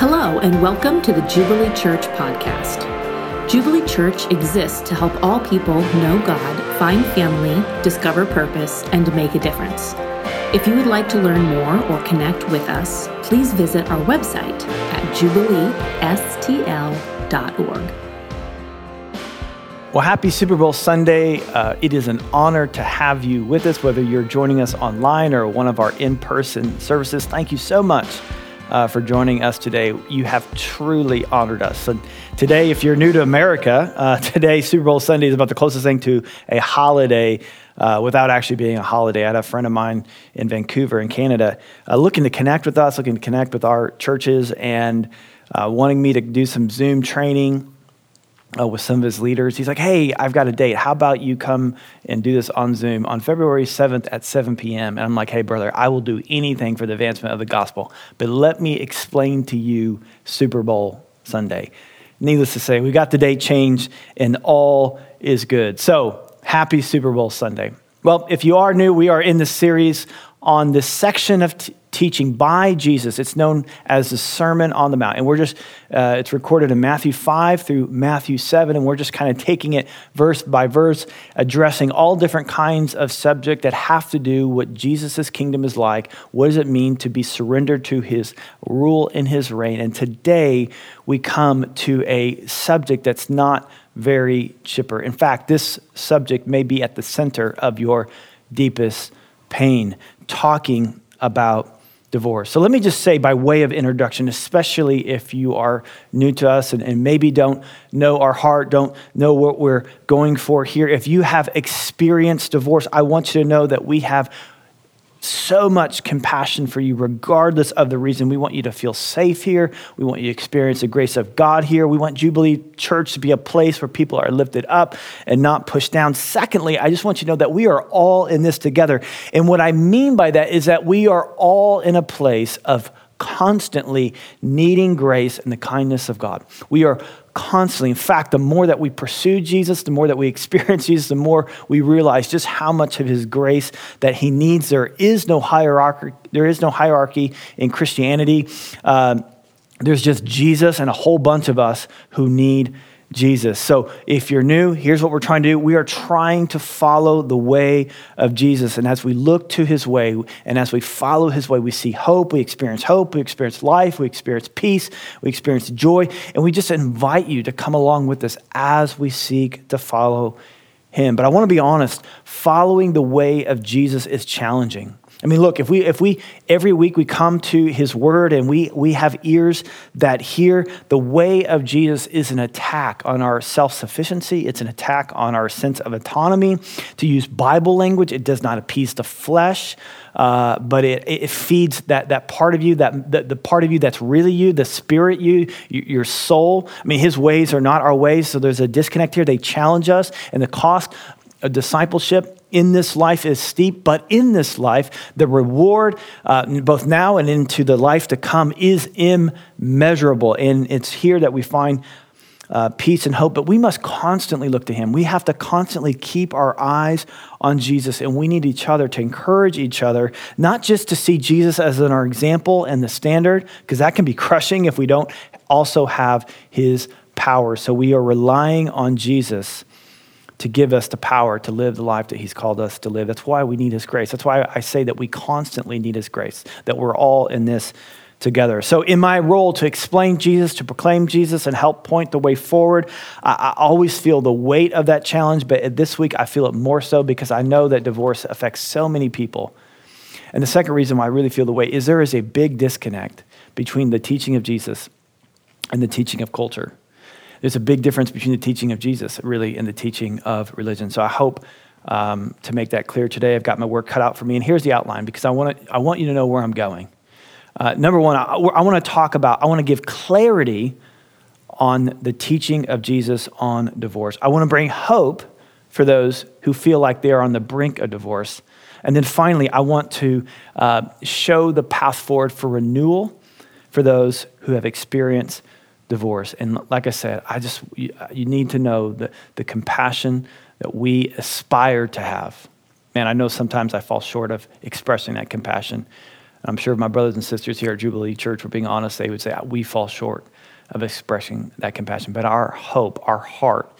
Hello, and welcome to the Jubilee Church podcast. Jubilee Church exists to help all people know God, find family, discover purpose, and make a difference. If you would like to learn more or connect with us, please visit our website at jubileestl.org. Well, happy Super Bowl Sunday. Uh, it is an honor to have you with us, whether you're joining us online or one of our in person services. Thank you so much uh, for joining us today. You have truly honored us. Today, if you're new to America, uh, today, Super Bowl Sunday is about the closest thing to a holiday uh, without actually being a holiday. I had a friend of mine in Vancouver, in Canada, uh, looking to connect with us, looking to connect with our churches, and uh, wanting me to do some Zoom training uh, with some of his leaders. He's like, hey, I've got a date. How about you come and do this on Zoom on February 7th at 7 p.m.? And I'm like, hey, brother, I will do anything for the advancement of the gospel. But let me explain to you Super Bowl Sunday. Needless to say, we got the date changed and all is good. So happy Super Bowl Sunday. Well, if you are new, we are in the series on this section of t- teaching by Jesus. It's known as the Sermon on the Mount. And we're just, uh, it's recorded in Matthew 5 through Matthew 7. And we're just kind of taking it verse by verse, addressing all different kinds of subject that have to do what Jesus' kingdom is like. What does it mean to be surrendered to his rule in his reign? And today we come to a subject that's not very chipper. In fact, this subject may be at the center of your deepest pain, talking about divorce. So let me just say, by way of introduction, especially if you are new to us and, and, maybe don't know our heart, don't know what we're going for here, if you have experienced divorce, I want you to know that we have so much compassion for you, regardless of the reason. We want you to feel safe here. We want you to experience the grace of God here. We want Jubilee Church to be a place where people are lifted up and not pushed down. Secondly, I just want you to know that we are all in this together. And what I mean by that is that we are all in a place of constantly needing grace and the kindness of God. We are constantly. In fact, the more that we pursue Jesus, the more that we experience Jesus, the more we realize just how much of his grace that he needs. There is no hierarchy. There is no hierarchy in Christianity. Uh, there's just Jesus and a whole bunch of us who need Jesus. So if you're new, here's what we're trying to do. We are trying to follow the way of Jesus. And as we look to his way and as we follow his way, we see hope, we experience hope, we experience life, we experience peace, we experience joy. And we just invite you to come along with us as we seek to follow him. But I want to be honest, following the way of Jesus is challenging. I mean, look, if we, if we every week we come to his word and we, we have ears that hear, the way of Jesus is an attack on our self sufficiency. It's an attack on our sense of autonomy. To use Bible language, it does not appease the flesh, uh, but it, it feeds that, that part of you, that, the, the part of you that's really you, the spirit you, your soul. I mean, his ways are not our ways, so there's a disconnect here. They challenge us, and the cost of discipleship in this life is steep, but in this life, the reward, uh, both now and into the life to come, is immeasurable. And it's here that we find uh, peace and hope, but we must constantly look to Him. We have to constantly keep our eyes on Jesus, and we need each other to encourage each other, not just to see Jesus as our example and the standard, because that can be crushing if we don't also have His power. So we are relying on Jesus to give us the power to live the life that He's called us to live. That's why we need His grace. That's why I say that we constantly need His grace, that we're all in this together. So, in my role to explain Jesus, to proclaim Jesus, and help point the way forward, I, I, always feel the weight of that challenge. But this week, I feel it more so because I know that divorce affects so many people. And the second reason why I really feel the weight is there is a big disconnect between the teaching of Jesus and the teaching of culture there's a big difference between the teaching of Jesus, really, and the teaching of religion. So I hope um, to make that clear today. I've got my work cut out for me. And here's the outline because I, wanna, I want you to know where I'm going. Uh, number one, I, I want to talk about, I want to give clarity on the teaching of Jesus on divorce. I want to bring hope for those who feel like they are on the brink of divorce. And then finally, I want to uh, show the path forward for renewal for those who have experienced divorce. And like I said, I just, you, you need to know the, the compassion that we aspire to have. Man, I know sometimes I fall short of expressing that compassion. I'm sure my brothers and sisters here at Jubilee Church were being honest, they would say, ah, we fall short of expressing that compassion. But our hope, our heart,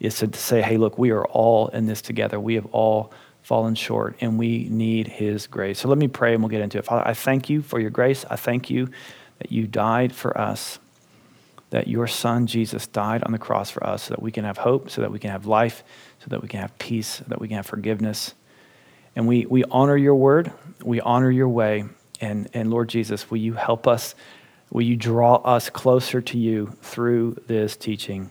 is to say, hey, look, we are all in this together. We have all fallen short and we need his grace. So let me pray and we'll get into it. Father, I thank you for your grace. I thank you that you died for us, that your son Jesus died on the cross for us so that we can have hope, so that we can have life, so that we can have peace, so that we can have forgiveness. And we, we honor your word, we honor your way. And, and Lord Jesus, will you help us? Will you draw us closer to you through this teaching?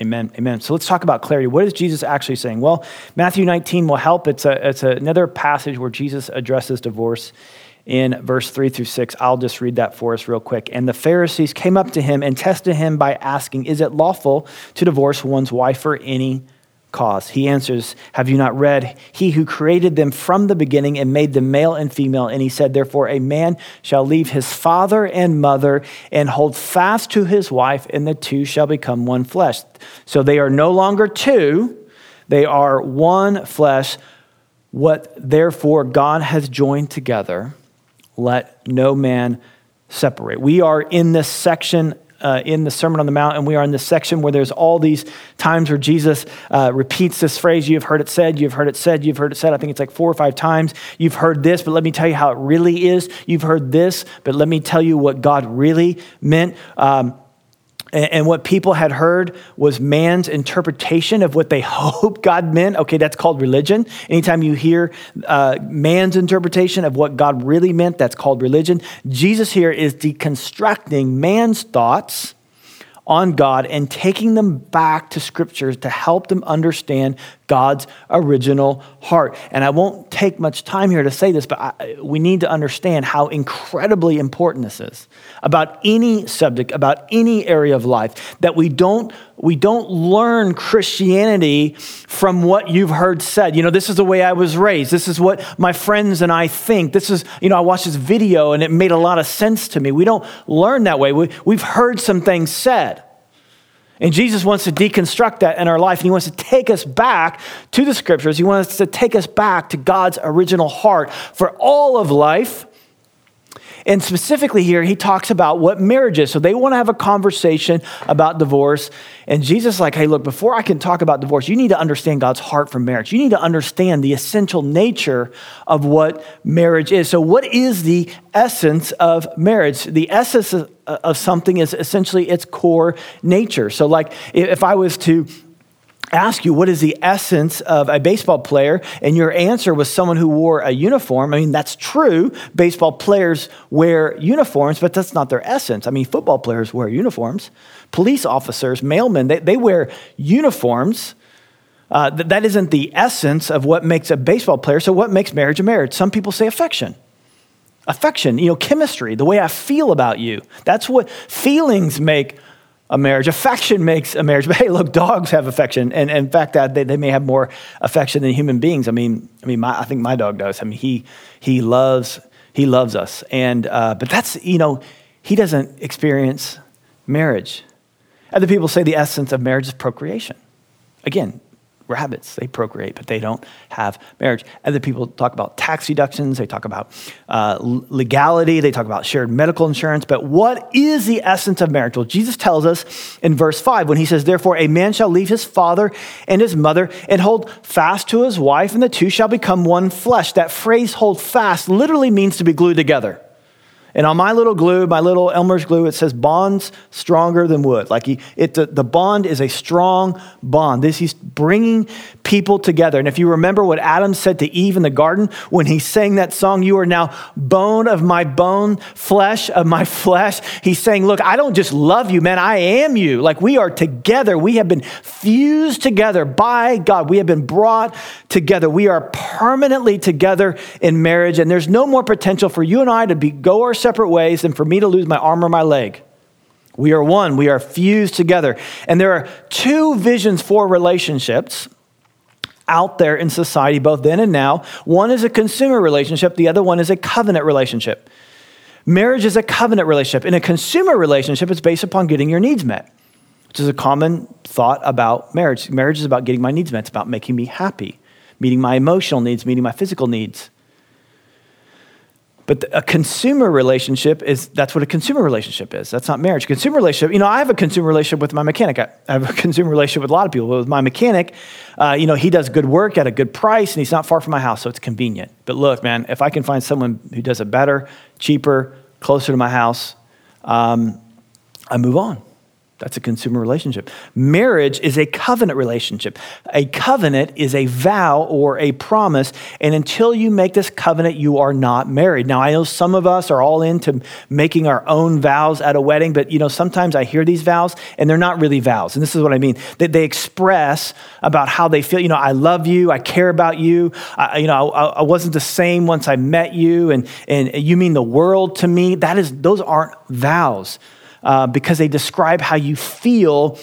Amen. Amen. So let's talk about clarity. What is Jesus actually saying? Well, Matthew 19 will help. It's, a, it's another passage where Jesus addresses divorce in verse 3 through 6. I'll just read that for us real quick. And the Pharisees came up to him and tested him by asking, Is it lawful to divorce one's wife for any cause? He answers, Have you not read? He who created them from the beginning and made them male and female. And he said, Therefore, a man shall leave his father and mother and hold fast to his wife, and the two shall become one flesh. So they are no longer two, they are one flesh. What therefore God has joined together, let no man separate. We are in this section uh, in the Sermon on the Mount, and we are in this section where there's all these times where Jesus uh, repeats this phrase You've heard it said, you've heard it said, you've heard it said. I think it's like four or five times. You've heard this, but let me tell you how it really is. You've heard this, but let me tell you what God really meant. Um, and what people had heard was man's interpretation of what they hoped God meant. Okay, that's called religion. Anytime you hear uh, man's interpretation of what God really meant, that's called religion. Jesus here is deconstructing man's thoughts on God and taking them back to scriptures to help them understand God's original heart. And I won't take much time here to say this, but I, we need to understand how incredibly important this is about any subject, about any area of life, that we don't, we don't learn Christianity from what you've heard said. You know, this is the way I was raised. This is what my friends and I think. This is, you know, I watched this video and it made a lot of sense to me. We don't learn that way. We, we've heard some things said. And Jesus wants to deconstruct that in our life, and He wants to take us back to the scriptures. He wants to take us back to God's original heart for all of life and specifically here, he talks about what marriage is. So they want to have a conversation about divorce. And Jesus like, hey, look, before I can talk about divorce, you need to understand God's heart for marriage. You need to understand the essential nature of what marriage is. So, what is the essence of marriage? The essence of something is essentially its core nature. So, like, if I was to ask you what is the essence of a baseball player? And your answer was someone who wore a uniform. I mean that's true. Baseball players wear uniforms but that's not their essence. I mean football players wear uniforms. Police officers mailmen they, they wear uniforms. Uh, th- that isn't the essence of what makes a baseball player. So what makes marriage a marriage? Some people say affection. Affection you know chemistry the way i feel about you. That's what feelings make a marriage. Affection makes a marriage. But hey, look, dogs have affection, and, and in fact, they, they may have more affection than human beings. I mean, I mean, my, I think my dog does. I mean, he he loves he loves us, and uh, but that's you know, he doesn't experience marriage. Other people say the essence of marriage is procreation. Again, rabbits. They procreate, but they don't have marriage. Other people talk about tax deductions. They talk about uh, legality. They talk about shared medical insurance. But what is the essence of marriage? Well, Jesus tells us in verse 5 when he says, Therefore, a man shall leave his father and his mother and hold fast to his wife, and the two shall become one flesh. That phrase, hold fast, literally means to be glued together. And on my little glue, my little Elmer's glue, it says bonds stronger than wood. Like he, it, the, the bond is a strong bond. This he's bringing people together. And if you remember what Adam said to Eve in the garden when he sang that song, "You are now bone of my bone, flesh of my flesh." He's saying, "Look, I don't just love you, man. I am you. Like we are together. We have been fused together by God. We have been brought together. We are permanently together in marriage, and there's no more potential for you and I to be go our separate ways than for me to lose my arm or my leg. We are one, we are fused together. And there are two visions for relationships out there in society, both then and now. One is a consumer relationship, the other one is a covenant relationship. Marriage is a covenant relationship. In a consumer relationship, it's based upon getting your needs met, which is a common thought about marriage. Marriage is about getting my needs met, it's about making me happy, meeting my emotional needs, meeting my physical needs. But a consumer relationship is that's what a consumer relationship is. That's not marriage. Consumer relationship, you know, I have a consumer relationship with my mechanic. I have a consumer relationship with a lot of people. But with my mechanic, uh, you know, he does good work at a good price and he's not far from my house, so it's convenient. But look, man, if I can find someone who does it better, cheaper, closer to my house, um, I move on. That's a consumer relationship. Marriage is a covenant relationship. A covenant is a vow or a promise, and until you make this covenant, you are not married. Now, I know some of us are all into making our own vows at a wedding, but you know, sometimes I hear these vows and they're not really vows. And this is what I mean. That they express about how they feel. You know, I love you, I care about you. I, you know, I, I wasn't the same once I met you, and and you mean the world to me. That is, those aren't vows uh, because they describe how you feel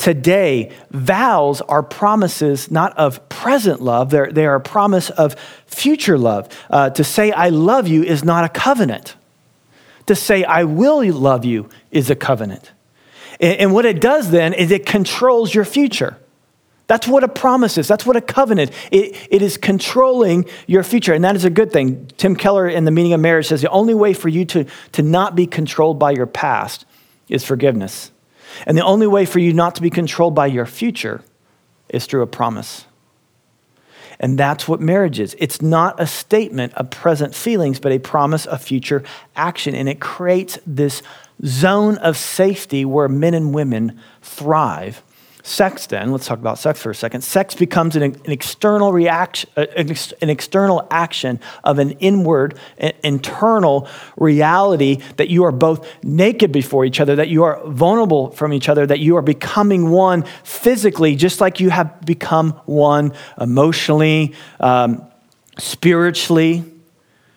today. Vows are promises not of present love, They're, they are a promise of future love. Uh, to say, I love you is not a covenant. To say, I will love you is a covenant. And, and what it does then is it controls your future. That's what a promise is. That's what a covenant. It, it is controlling your future, and that is a good thing. Tim Keller in The Meaning of Marriage says the only way for you to, to not be controlled by your past is forgiveness. And the only way for you not to be controlled by your future is through a promise. And that's what marriage is. It's not a statement of present feelings, but a promise of future action. And it creates this zone of safety where men and women thrive Sex, then, let's talk about sex for a second. Sex becomes an, an external reaction, an, external action of an inward, an internal reality that you are both naked before each other, that you are vulnerable from each other, that you are becoming one physically, just like you have become one emotionally, um, spiritually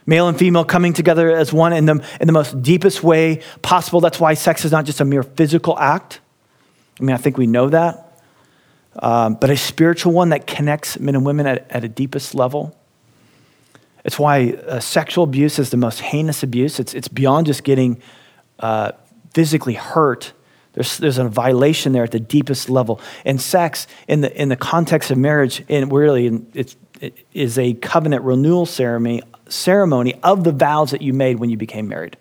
male and female coming together as one in the, in the most deepest way possible. That's why sex is not just a mere physical act. I mean, I think we know that. Um, but a spiritual one that connects men and women at, at a deepest level. It's why uh, sexual abuse is the most heinous abuse. It's, it's beyond just getting uh, physically hurt. There's, there's a violation there at the deepest level. And sex, in the, in the context of marriage, and really, it's, it is a covenant renewal ceremony, ceremony of the vows that you made when you became married.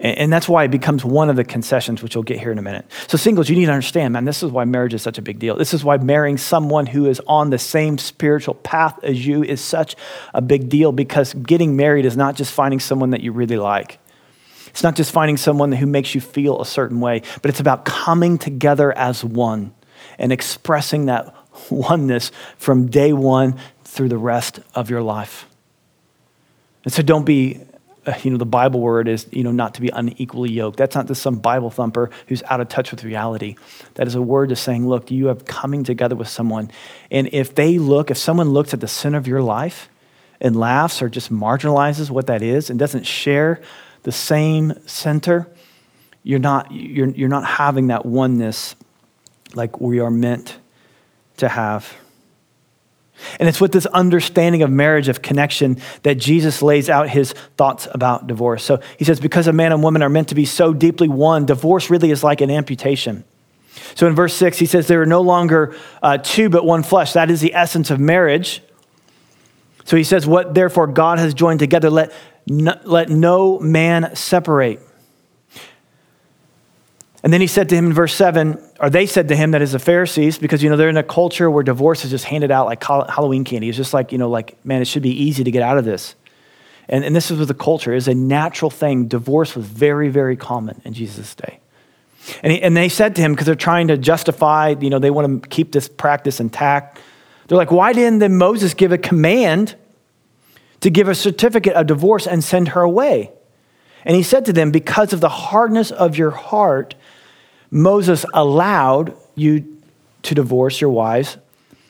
And that's why it becomes one of the concessions, which we'll get here in a minute. So, singles, you need to understand, man, this is why marriage is such a big deal. This is why marrying someone who is on the same spiritual path as you is such a big deal because getting married is not just finding someone that you really like. It's not just finding someone who makes you feel a certain way, but it's about coming together as one and expressing that oneness from day one through the rest of your life. And so, don't be Uh, you know, the Bible word is, you know, not to be unequally yoked. That's not just some Bible thumper who's out of touch with reality. That is a word of saying, look, you have coming together with someone. And if they look, if someone looks at the center of your life and laughs or just marginalizes what that is and doesn't share the same center, you're not, you're, you're not having that oneness like we are meant to have. And it's with this understanding of marriage, of connection, that Jesus lays out his thoughts about divorce. So he says, because a man and woman are meant to be so deeply one, divorce really is like an amputation. So in verse six, he says, there are no longer uh, two but one flesh. That is the essence of marriage. So he says, what therefore God has joined together, let no, let no man separate. And then he said to him in verse 7, or they said to him, that is the Pharisees, because, you know, they're in a culture where divorce is just handed out like Halloween candy. It's just like, you know, like, man, it should be easy to get out of this. And, and this is with the culture. It's a natural thing. Divorce was very, very common in Jesus' day. And, he, and they said to him, because they're trying to justify, you know, they want to keep this practice intact. They're like, why didn't then Moses give a command to give a certificate of divorce and send her away? And he said to them, because of the hardness of your heart, Moses allowed you to divorce your wives,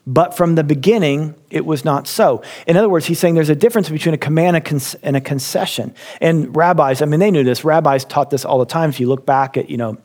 but from the beginning, it was not so. In other words, he's saying there's a difference between a command and a concession. And rabbis, I mean, they knew this. Rabbis taught this all the time. If you look back at, you know,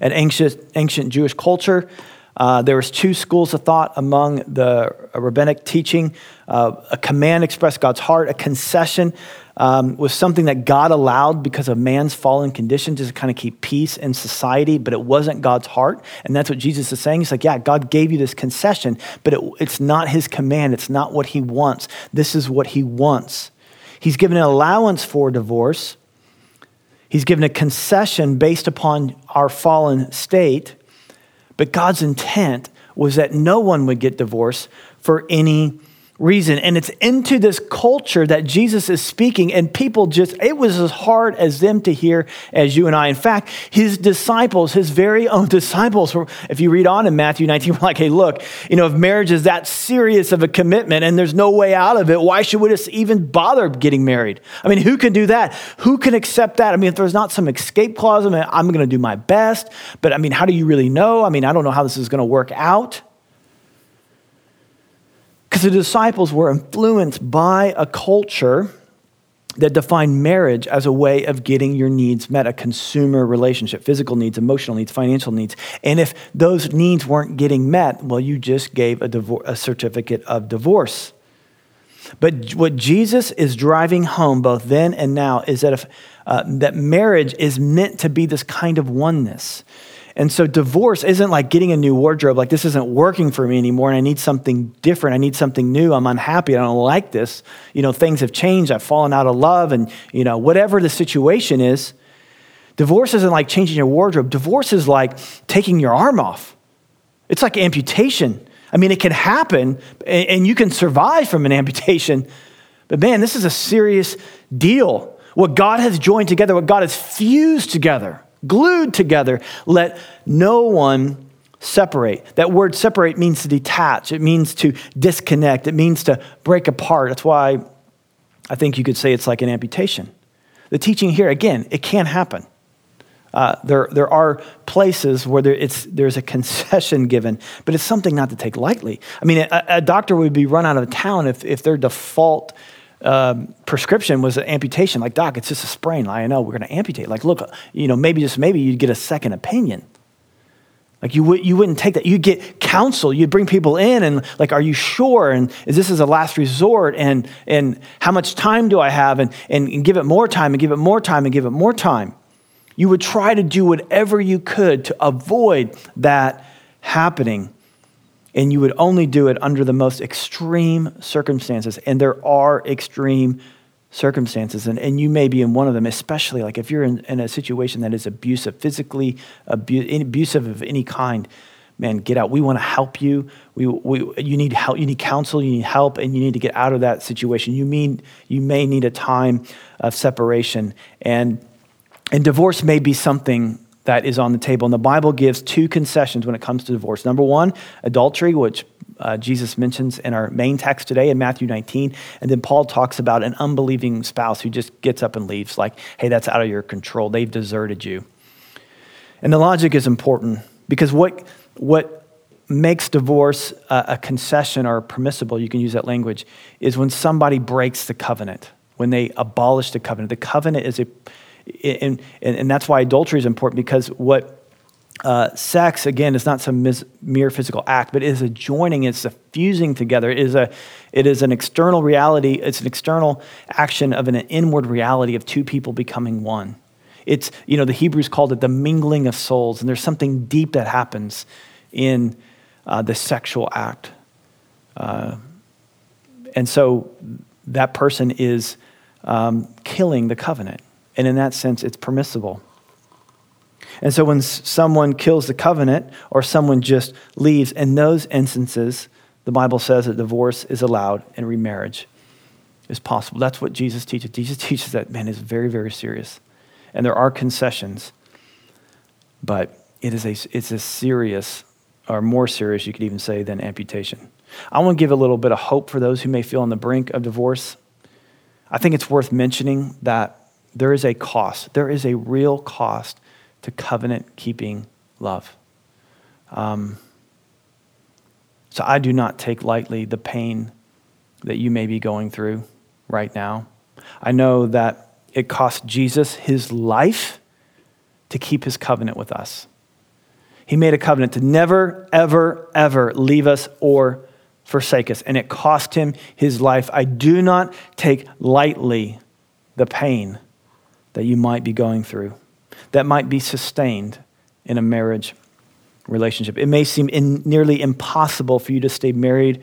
at ancient, ancient Jewish culture, uh, there was two schools of thought among the rabbinic teaching. Uh, a command expressed God's heart. A concession um, was something that God allowed because of man's fallen condition just to kind of keep peace in society, but it wasn't God's heart. And that's what Jesus is saying. He's like, yeah, God gave you this concession, but it, it's not his command. It's not what he wants. This is what he wants. He's given an allowance for divorce. He's given a concession based upon our fallen state. But God's intent was that no one would get divorced for any reason. And it's into this culture that Jesus is speaking, and people just, it was as hard as them to hear as you and I. In fact, his disciples, his very own disciples, were, if you read on in Matthew 19, were like, hey, look, you know, if marriage is that serious of a commitment and there's no way out of it, why should we just even bother getting married? I mean, who can do that? Who can accept that? I mean, if there's not some escape clause, I mean, I'm going to do my best, but I mean, how do you really know? I mean, I don't know how this is going to work out. Because the disciples were influenced by a culture that defined marriage as a way of getting your needs met a consumer relationship, physical needs, emotional needs, financial needs. And if those needs weren't getting met, well, you just gave a, divor- a certificate of divorce. But what Jesus is driving home both then and now is that, if, uh, that marriage is meant to be this kind of oneness. And so divorce isn't like getting a new wardrobe, like this isn't working for me anymore and I need something different. I need something new. I'm unhappy. I don't like this. You know, things have changed. I've fallen out of love and, you know, whatever the situation is. Divorce isn't like changing your wardrobe. Divorce is like taking your arm off. It's like amputation. I mean, it can happen and you can survive from an amputation. But man, this is a serious deal. What God has joined together, what God has fused together glued together. Let no one separate. That word separate means to detach, it means to disconnect, it means to break apart. That's why I think you could say it's like an amputation. The teaching here, again, it can happen. Uh, there, there are places where there, there's a concession given, but it's something not to take lightly. I mean, a, a doctor would be run out of town if, if their default um, prescription was an amputation. Like, doc, it's just a sprain. I know we're going to amputate. Like, look, you know, maybe just maybe you'd get a second opinion. Like you, would, you wouldn't take that. You'd get counsel. You'd bring people in and like, are you sure? And is this is a last resort? And, and how much time do I have? And, and, and give it more time and give it more time and give it more time. You would try to do whatever you could to avoid that happening and you would only do it under the most extreme circumstances. And there are extreme circumstances, and, and you may be in one of them, especially like if you're in, in a situation that is abusive, physically abu- abusive of any kind. Man, get out. We want to help you. We, we, you need help. You need counsel. You need help, and you need to get out of that situation. You mean you may need a time of separation, and and divorce may be something that is on the table. And the Bible gives two concessions when it comes to divorce. Number one, adultery, which uh, Jesus mentions in our main text today in Matthew 19. And then Paul talks about an unbelieving spouse who just gets up and leaves, like, hey, that's out of your control. They've deserted you. And the logic is important because what, what makes divorce a, a concession or permissible, you can use that language, is when somebody breaks the covenant, when they abolish the covenant. The covenant is a and, and, and that's why adultery is important because what uh, sex, again, is not some mis- mere physical act, but it is a joining, it's a fusing together. It is, a, it is an external reality, it's an external action of an inward reality of two people becoming one. It's, you know, the Hebrews called it the mingling of souls, and there's something deep that happens in uh, the sexual act. Uh, and so that person is um, killing the covenant. And in that sense, it's permissible. And so when someone kills the covenant or someone just leaves, in those instances, the Bible says that divorce is allowed and remarriage is possible. That's what Jesus teaches. Jesus teaches that, man, is very, very serious. And there are concessions, but it is a, it's as serious, or more serious, you could even say, than amputation. I want to give a little bit of hope for those who may feel on the brink of divorce. I think it's worth mentioning that there is a cost. There is a real cost to covenant keeping love. Um, so I do not take lightly the pain that you may be going through right now. I know that it cost Jesus his life to keep his covenant with us. He made a covenant to never, ever, ever leave us or forsake us, and it cost him his life. I do not take lightly the pain that you might be going through, that might be sustained in a marriage relationship. It may seem in, nearly impossible for you to stay married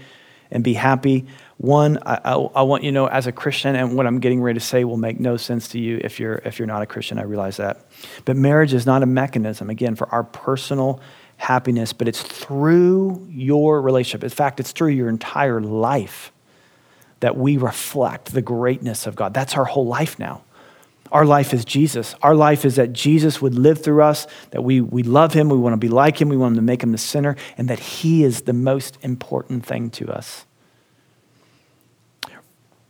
and be happy One, I, I, I, want you to know as a Christian, and what I'm getting ready to say will make no sense to you if you're, if you're not a Christian. I realize that. But marriage is not a mechanism, again, for our personal happiness, but it's through your relationship. In fact, it's through your entire life that we reflect the greatness of God. That's our whole life now. Our life is Jesus. Our life is that Jesus would live through us, that we, we love him, we want to be like him, we want him to make him the center, and that he is the most important thing to us.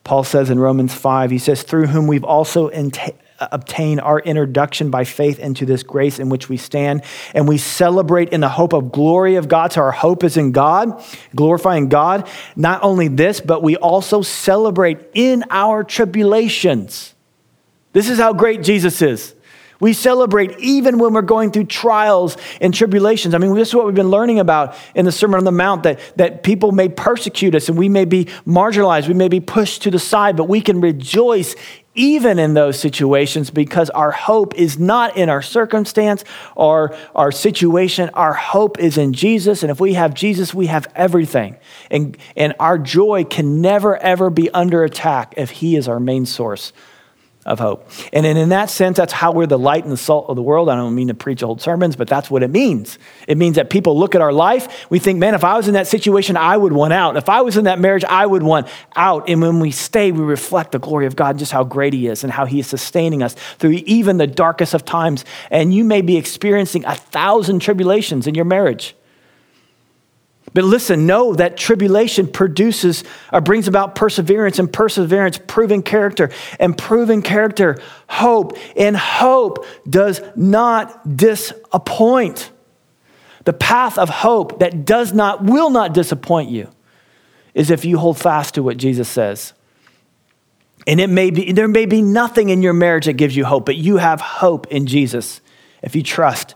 Paul says in Romans 5, he says, through whom we've also obtained our introduction by faith into this grace in which we stand, and we celebrate in the hope of glory of God. So our hope is in God, glorifying God. Not only this, but we also celebrate in our tribulations this is how great Jesus is. We celebrate even when we're going through trials and tribulations. I mean, this is what we've been learning about in the Sermon on the Mount that, that people may persecute us and we may be marginalized, we may be pushed to the side, but we can rejoice even in those situations because our hope is not in our circumstance or our situation. Our hope is in Jesus. And if we have Jesus, we have everything. And, and our joy can never, ever be under attack if He is our main source of hope. And in that sense, that's how we're the light and the salt of the world. I don't mean to preach old sermons, but that's what it means. It means that people look at our life, we think, man, if I was in that situation, I would want out. If I was in that marriage, I would want out. And when we stay, we reflect the glory of God, just how great He is and how He is sustaining us through even the darkest of times. And you may be experiencing a thousand tribulations in your marriage. But listen, know that tribulation produces or brings about perseverance, and perseverance, proven character, and proven character, hope. And hope does not disappoint. The path of hope that does not, will not disappoint you is if you hold fast to what Jesus says. And it may be, there may be nothing in your marriage that gives you hope, but you have hope in Jesus if you trust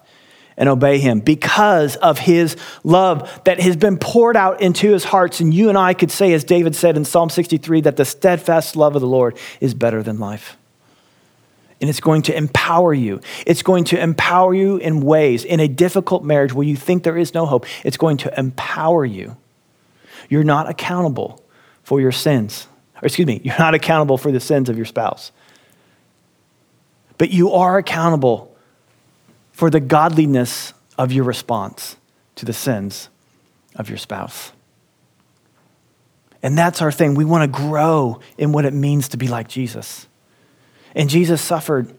and obey him because of his love that has been poured out into his hearts. And you and I could say, as David said in Psalm 63, that the steadfast love of the Lord is better than life. And it's going to empower you. It's going to empower you in ways in a difficult marriage where you think there is no hope. It's going to empower you. You're not accountable for your sins. Or excuse me, you're not accountable for the sins of your spouse. But you are accountable for the godliness of your response to the sins of your spouse. And that's our thing. We want to grow in what it means to be like Jesus. And Jesus suffered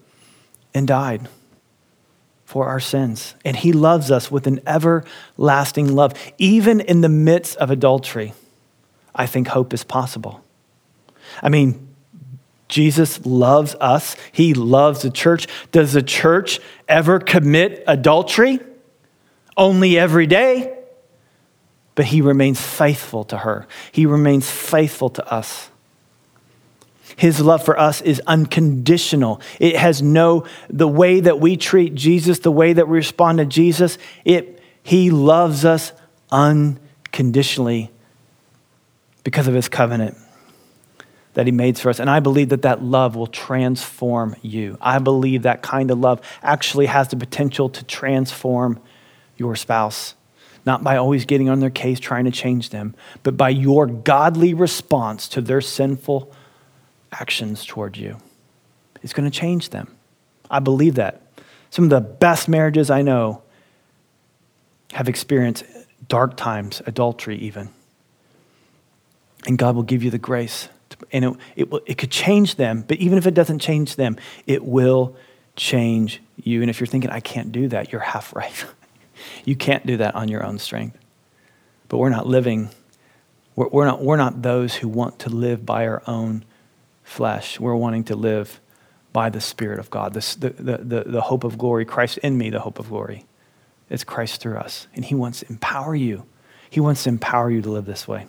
and died for our sins. And he loves us with an everlasting love. Even in the midst of adultery, I think hope is possible. I mean, Jesus loves us, He loves the church. Does the church ever commit adultery? Only every day. But He remains faithful to her, He remains faithful to us. His love for us is unconditional. It has no, the way that we treat Jesus, the way that we respond to Jesus, it, He loves us unconditionally because of His covenant that he made for us. And I believe that that love will transform you. I believe that kind of love actually has the potential to transform your spouse. Not by always getting on their case trying to change them, but by your godly response to their sinful actions toward you. It's going to change them. I believe that. Some of the best marriages I know have experienced dark times, adultery even. And God will give you the grace and it, it, will, it could change them, but even if it doesn't change them, it will change you. And if you're thinking, I can't do that, you're half right. you can't do that on your own strength. But we're not living, we're, we're, not, we're not those who want to live by our own flesh. We're wanting to live by the Spirit of God, the, the, the, the hope of glory, Christ in me, the hope of glory. It's Christ through us. And He wants to empower you. He wants to empower you to live this way.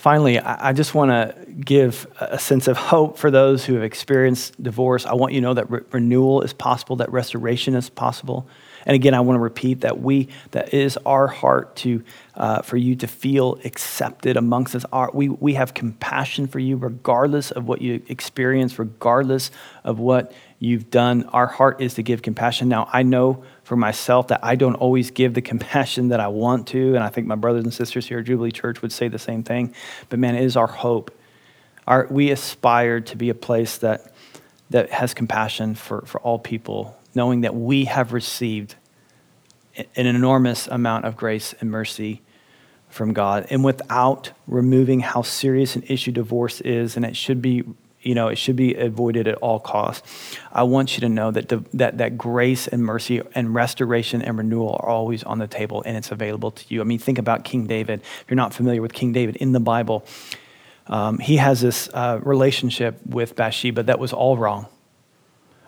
Finally, I just want to give a sense of hope for those who have experienced divorce. I want you to know that re- renewal is possible, that restoration is possible. And again, I want to repeat that we that is our heart to uh, for you to feel accepted amongst us. Our, we we have compassion for you, regardless of what you experience, regardless of what you've done. Our heart is to give compassion. Now, I know for myself that I don't always give the compassion that I want to, and I think my brothers and sisters here at Jubilee Church would say the same thing. But man, it is our hope. Our, we aspire to be a place that, that has compassion for, for all people, knowing that we have received an enormous amount of grace and mercy from God, and without removing how serious an issue divorce is, and it should be you know, it should be avoided at all costs. I want you to know that, the, that, that grace and mercy and restoration and renewal are always on the table and it's available to you. I mean, think about King David. If you're not familiar with King David in the Bible, um, he has this uh, relationship with Bathsheba that was all wrong.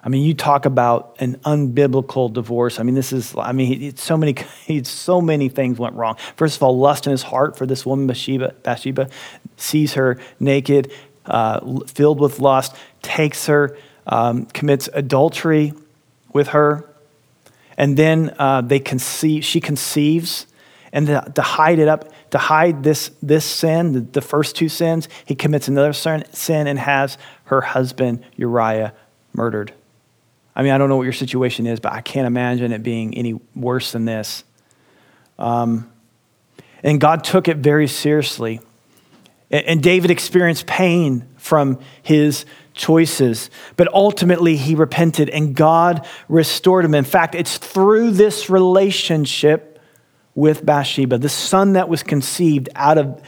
I mean, you talk about an unbiblical divorce. I mean, this is, I mean, so many, so many things went wrong. First of all, lust in his heart for this woman, Bathsheba, Bathsheba sees her naked, uh, filled with lust, takes her, um, commits adultery with her, and then uh, they conceive, she conceives, and to, to, hide it up, to hide this, this sin, the, the first two sins, he commits another sin and has her husband Uriah murdered. I mean, I don't know what your situation is, but I can't imagine it being any worse than this. Um, and God took it very seriously. And David experienced pain from his choices, but ultimately he repented and God restored him. In fact, it's through this relationship with Bathsheba, the son that was conceived out of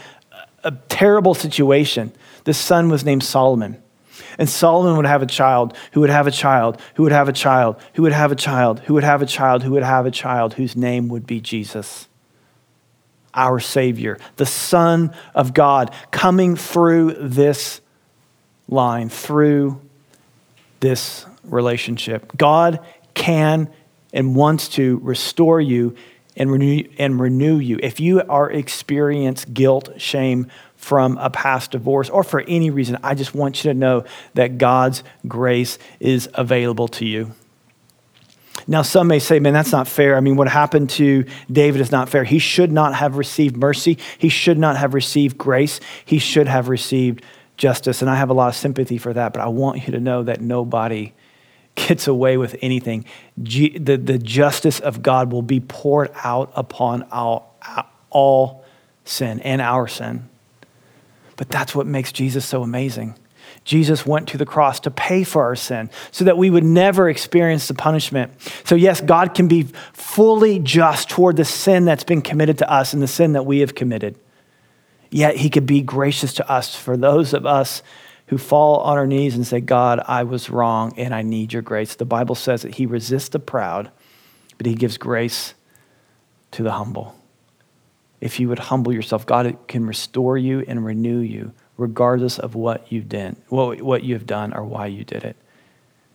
a terrible situation. This son was named Solomon. And Solomon would have a child, who would have a child, who would have a child, who would have a child, who would have a child, who would have a child, whose name would be Jesus our Savior, the Son of God, coming through this line, through this relationship. God can and wants to restore you and renew, and renew you. If you are experience guilt, shame from a past divorce, or for any reason, I just want you to know that God's grace is available to you. Now, some may say, man, that's not fair. I mean, what happened to David is not fair. He should not have received mercy. He should not have received grace. He should have received justice. And I have a lot of sympathy for that, but I want you to know that nobody gets away with anything. the, the justice of God will be poured out upon all, all sin and our sin. But that's what makes Jesus so amazing. Jesus went to the cross to pay for our sin so that we would never experience the punishment. So, yes, God can be fully just toward the sin that's been committed to us and the sin that we have committed. Yet, He could be gracious to us for those of us who fall on our knees and say, God, I was wrong and I need your grace. The Bible says that He resists the proud, but He gives grace to the humble. If you would humble yourself, God can restore you and renew you regardless of what you did, what, what you have done or why you did it.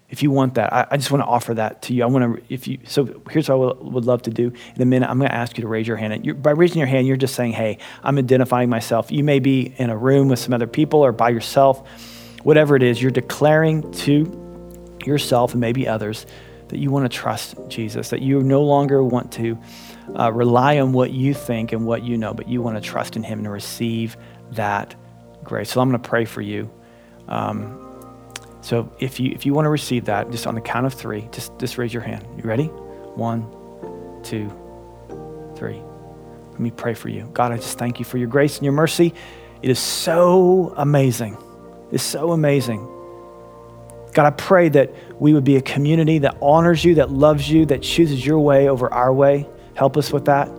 If you want that, I, I just want to offer that to you. I want to, if you, so here's what I would, would love to do. In a minute, I'm going to ask you to raise your hand. And by raising your hand, you're just saying, hey, I'm identifying myself. You may be in a room with some other people or by yourself. Whatever it is, you're declaring to yourself and maybe others that you want to trust Jesus, that you no longer want to uh, rely on what you think and what you know, but you want to trust in Him and receive that grace. So I'm going to pray for you. Um, so if you if you want to receive that, just on the count of three, just just raise your hand. You ready? One, two, three. Let me pray for you. God, I just thank you for your grace and your mercy. It is so amazing. It's so amazing. God, I pray that we would be a community that honors you, that loves you, that chooses your way over our way. Help us with that.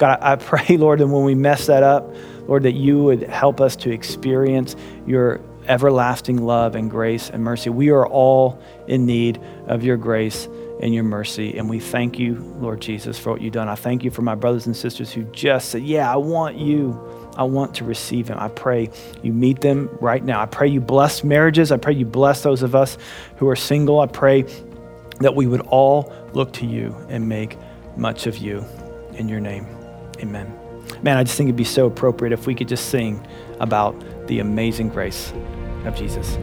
God, I pray, Lord, that when we mess that up, Lord, that you would help us to experience your everlasting love and grace and mercy. We are all in need of your grace and your mercy. And we thank you, Lord Jesus, for what you've done. I thank you for my brothers and sisters who just said, Yeah, I want you. I want to receive him. I pray you meet them right now. I pray you bless marriages. I pray you bless those of us who are single. I pray that we would all look to you and make much of you. In your name, amen man, I just think it'd be so appropriate if we could just sing about the amazing grace of Jesus.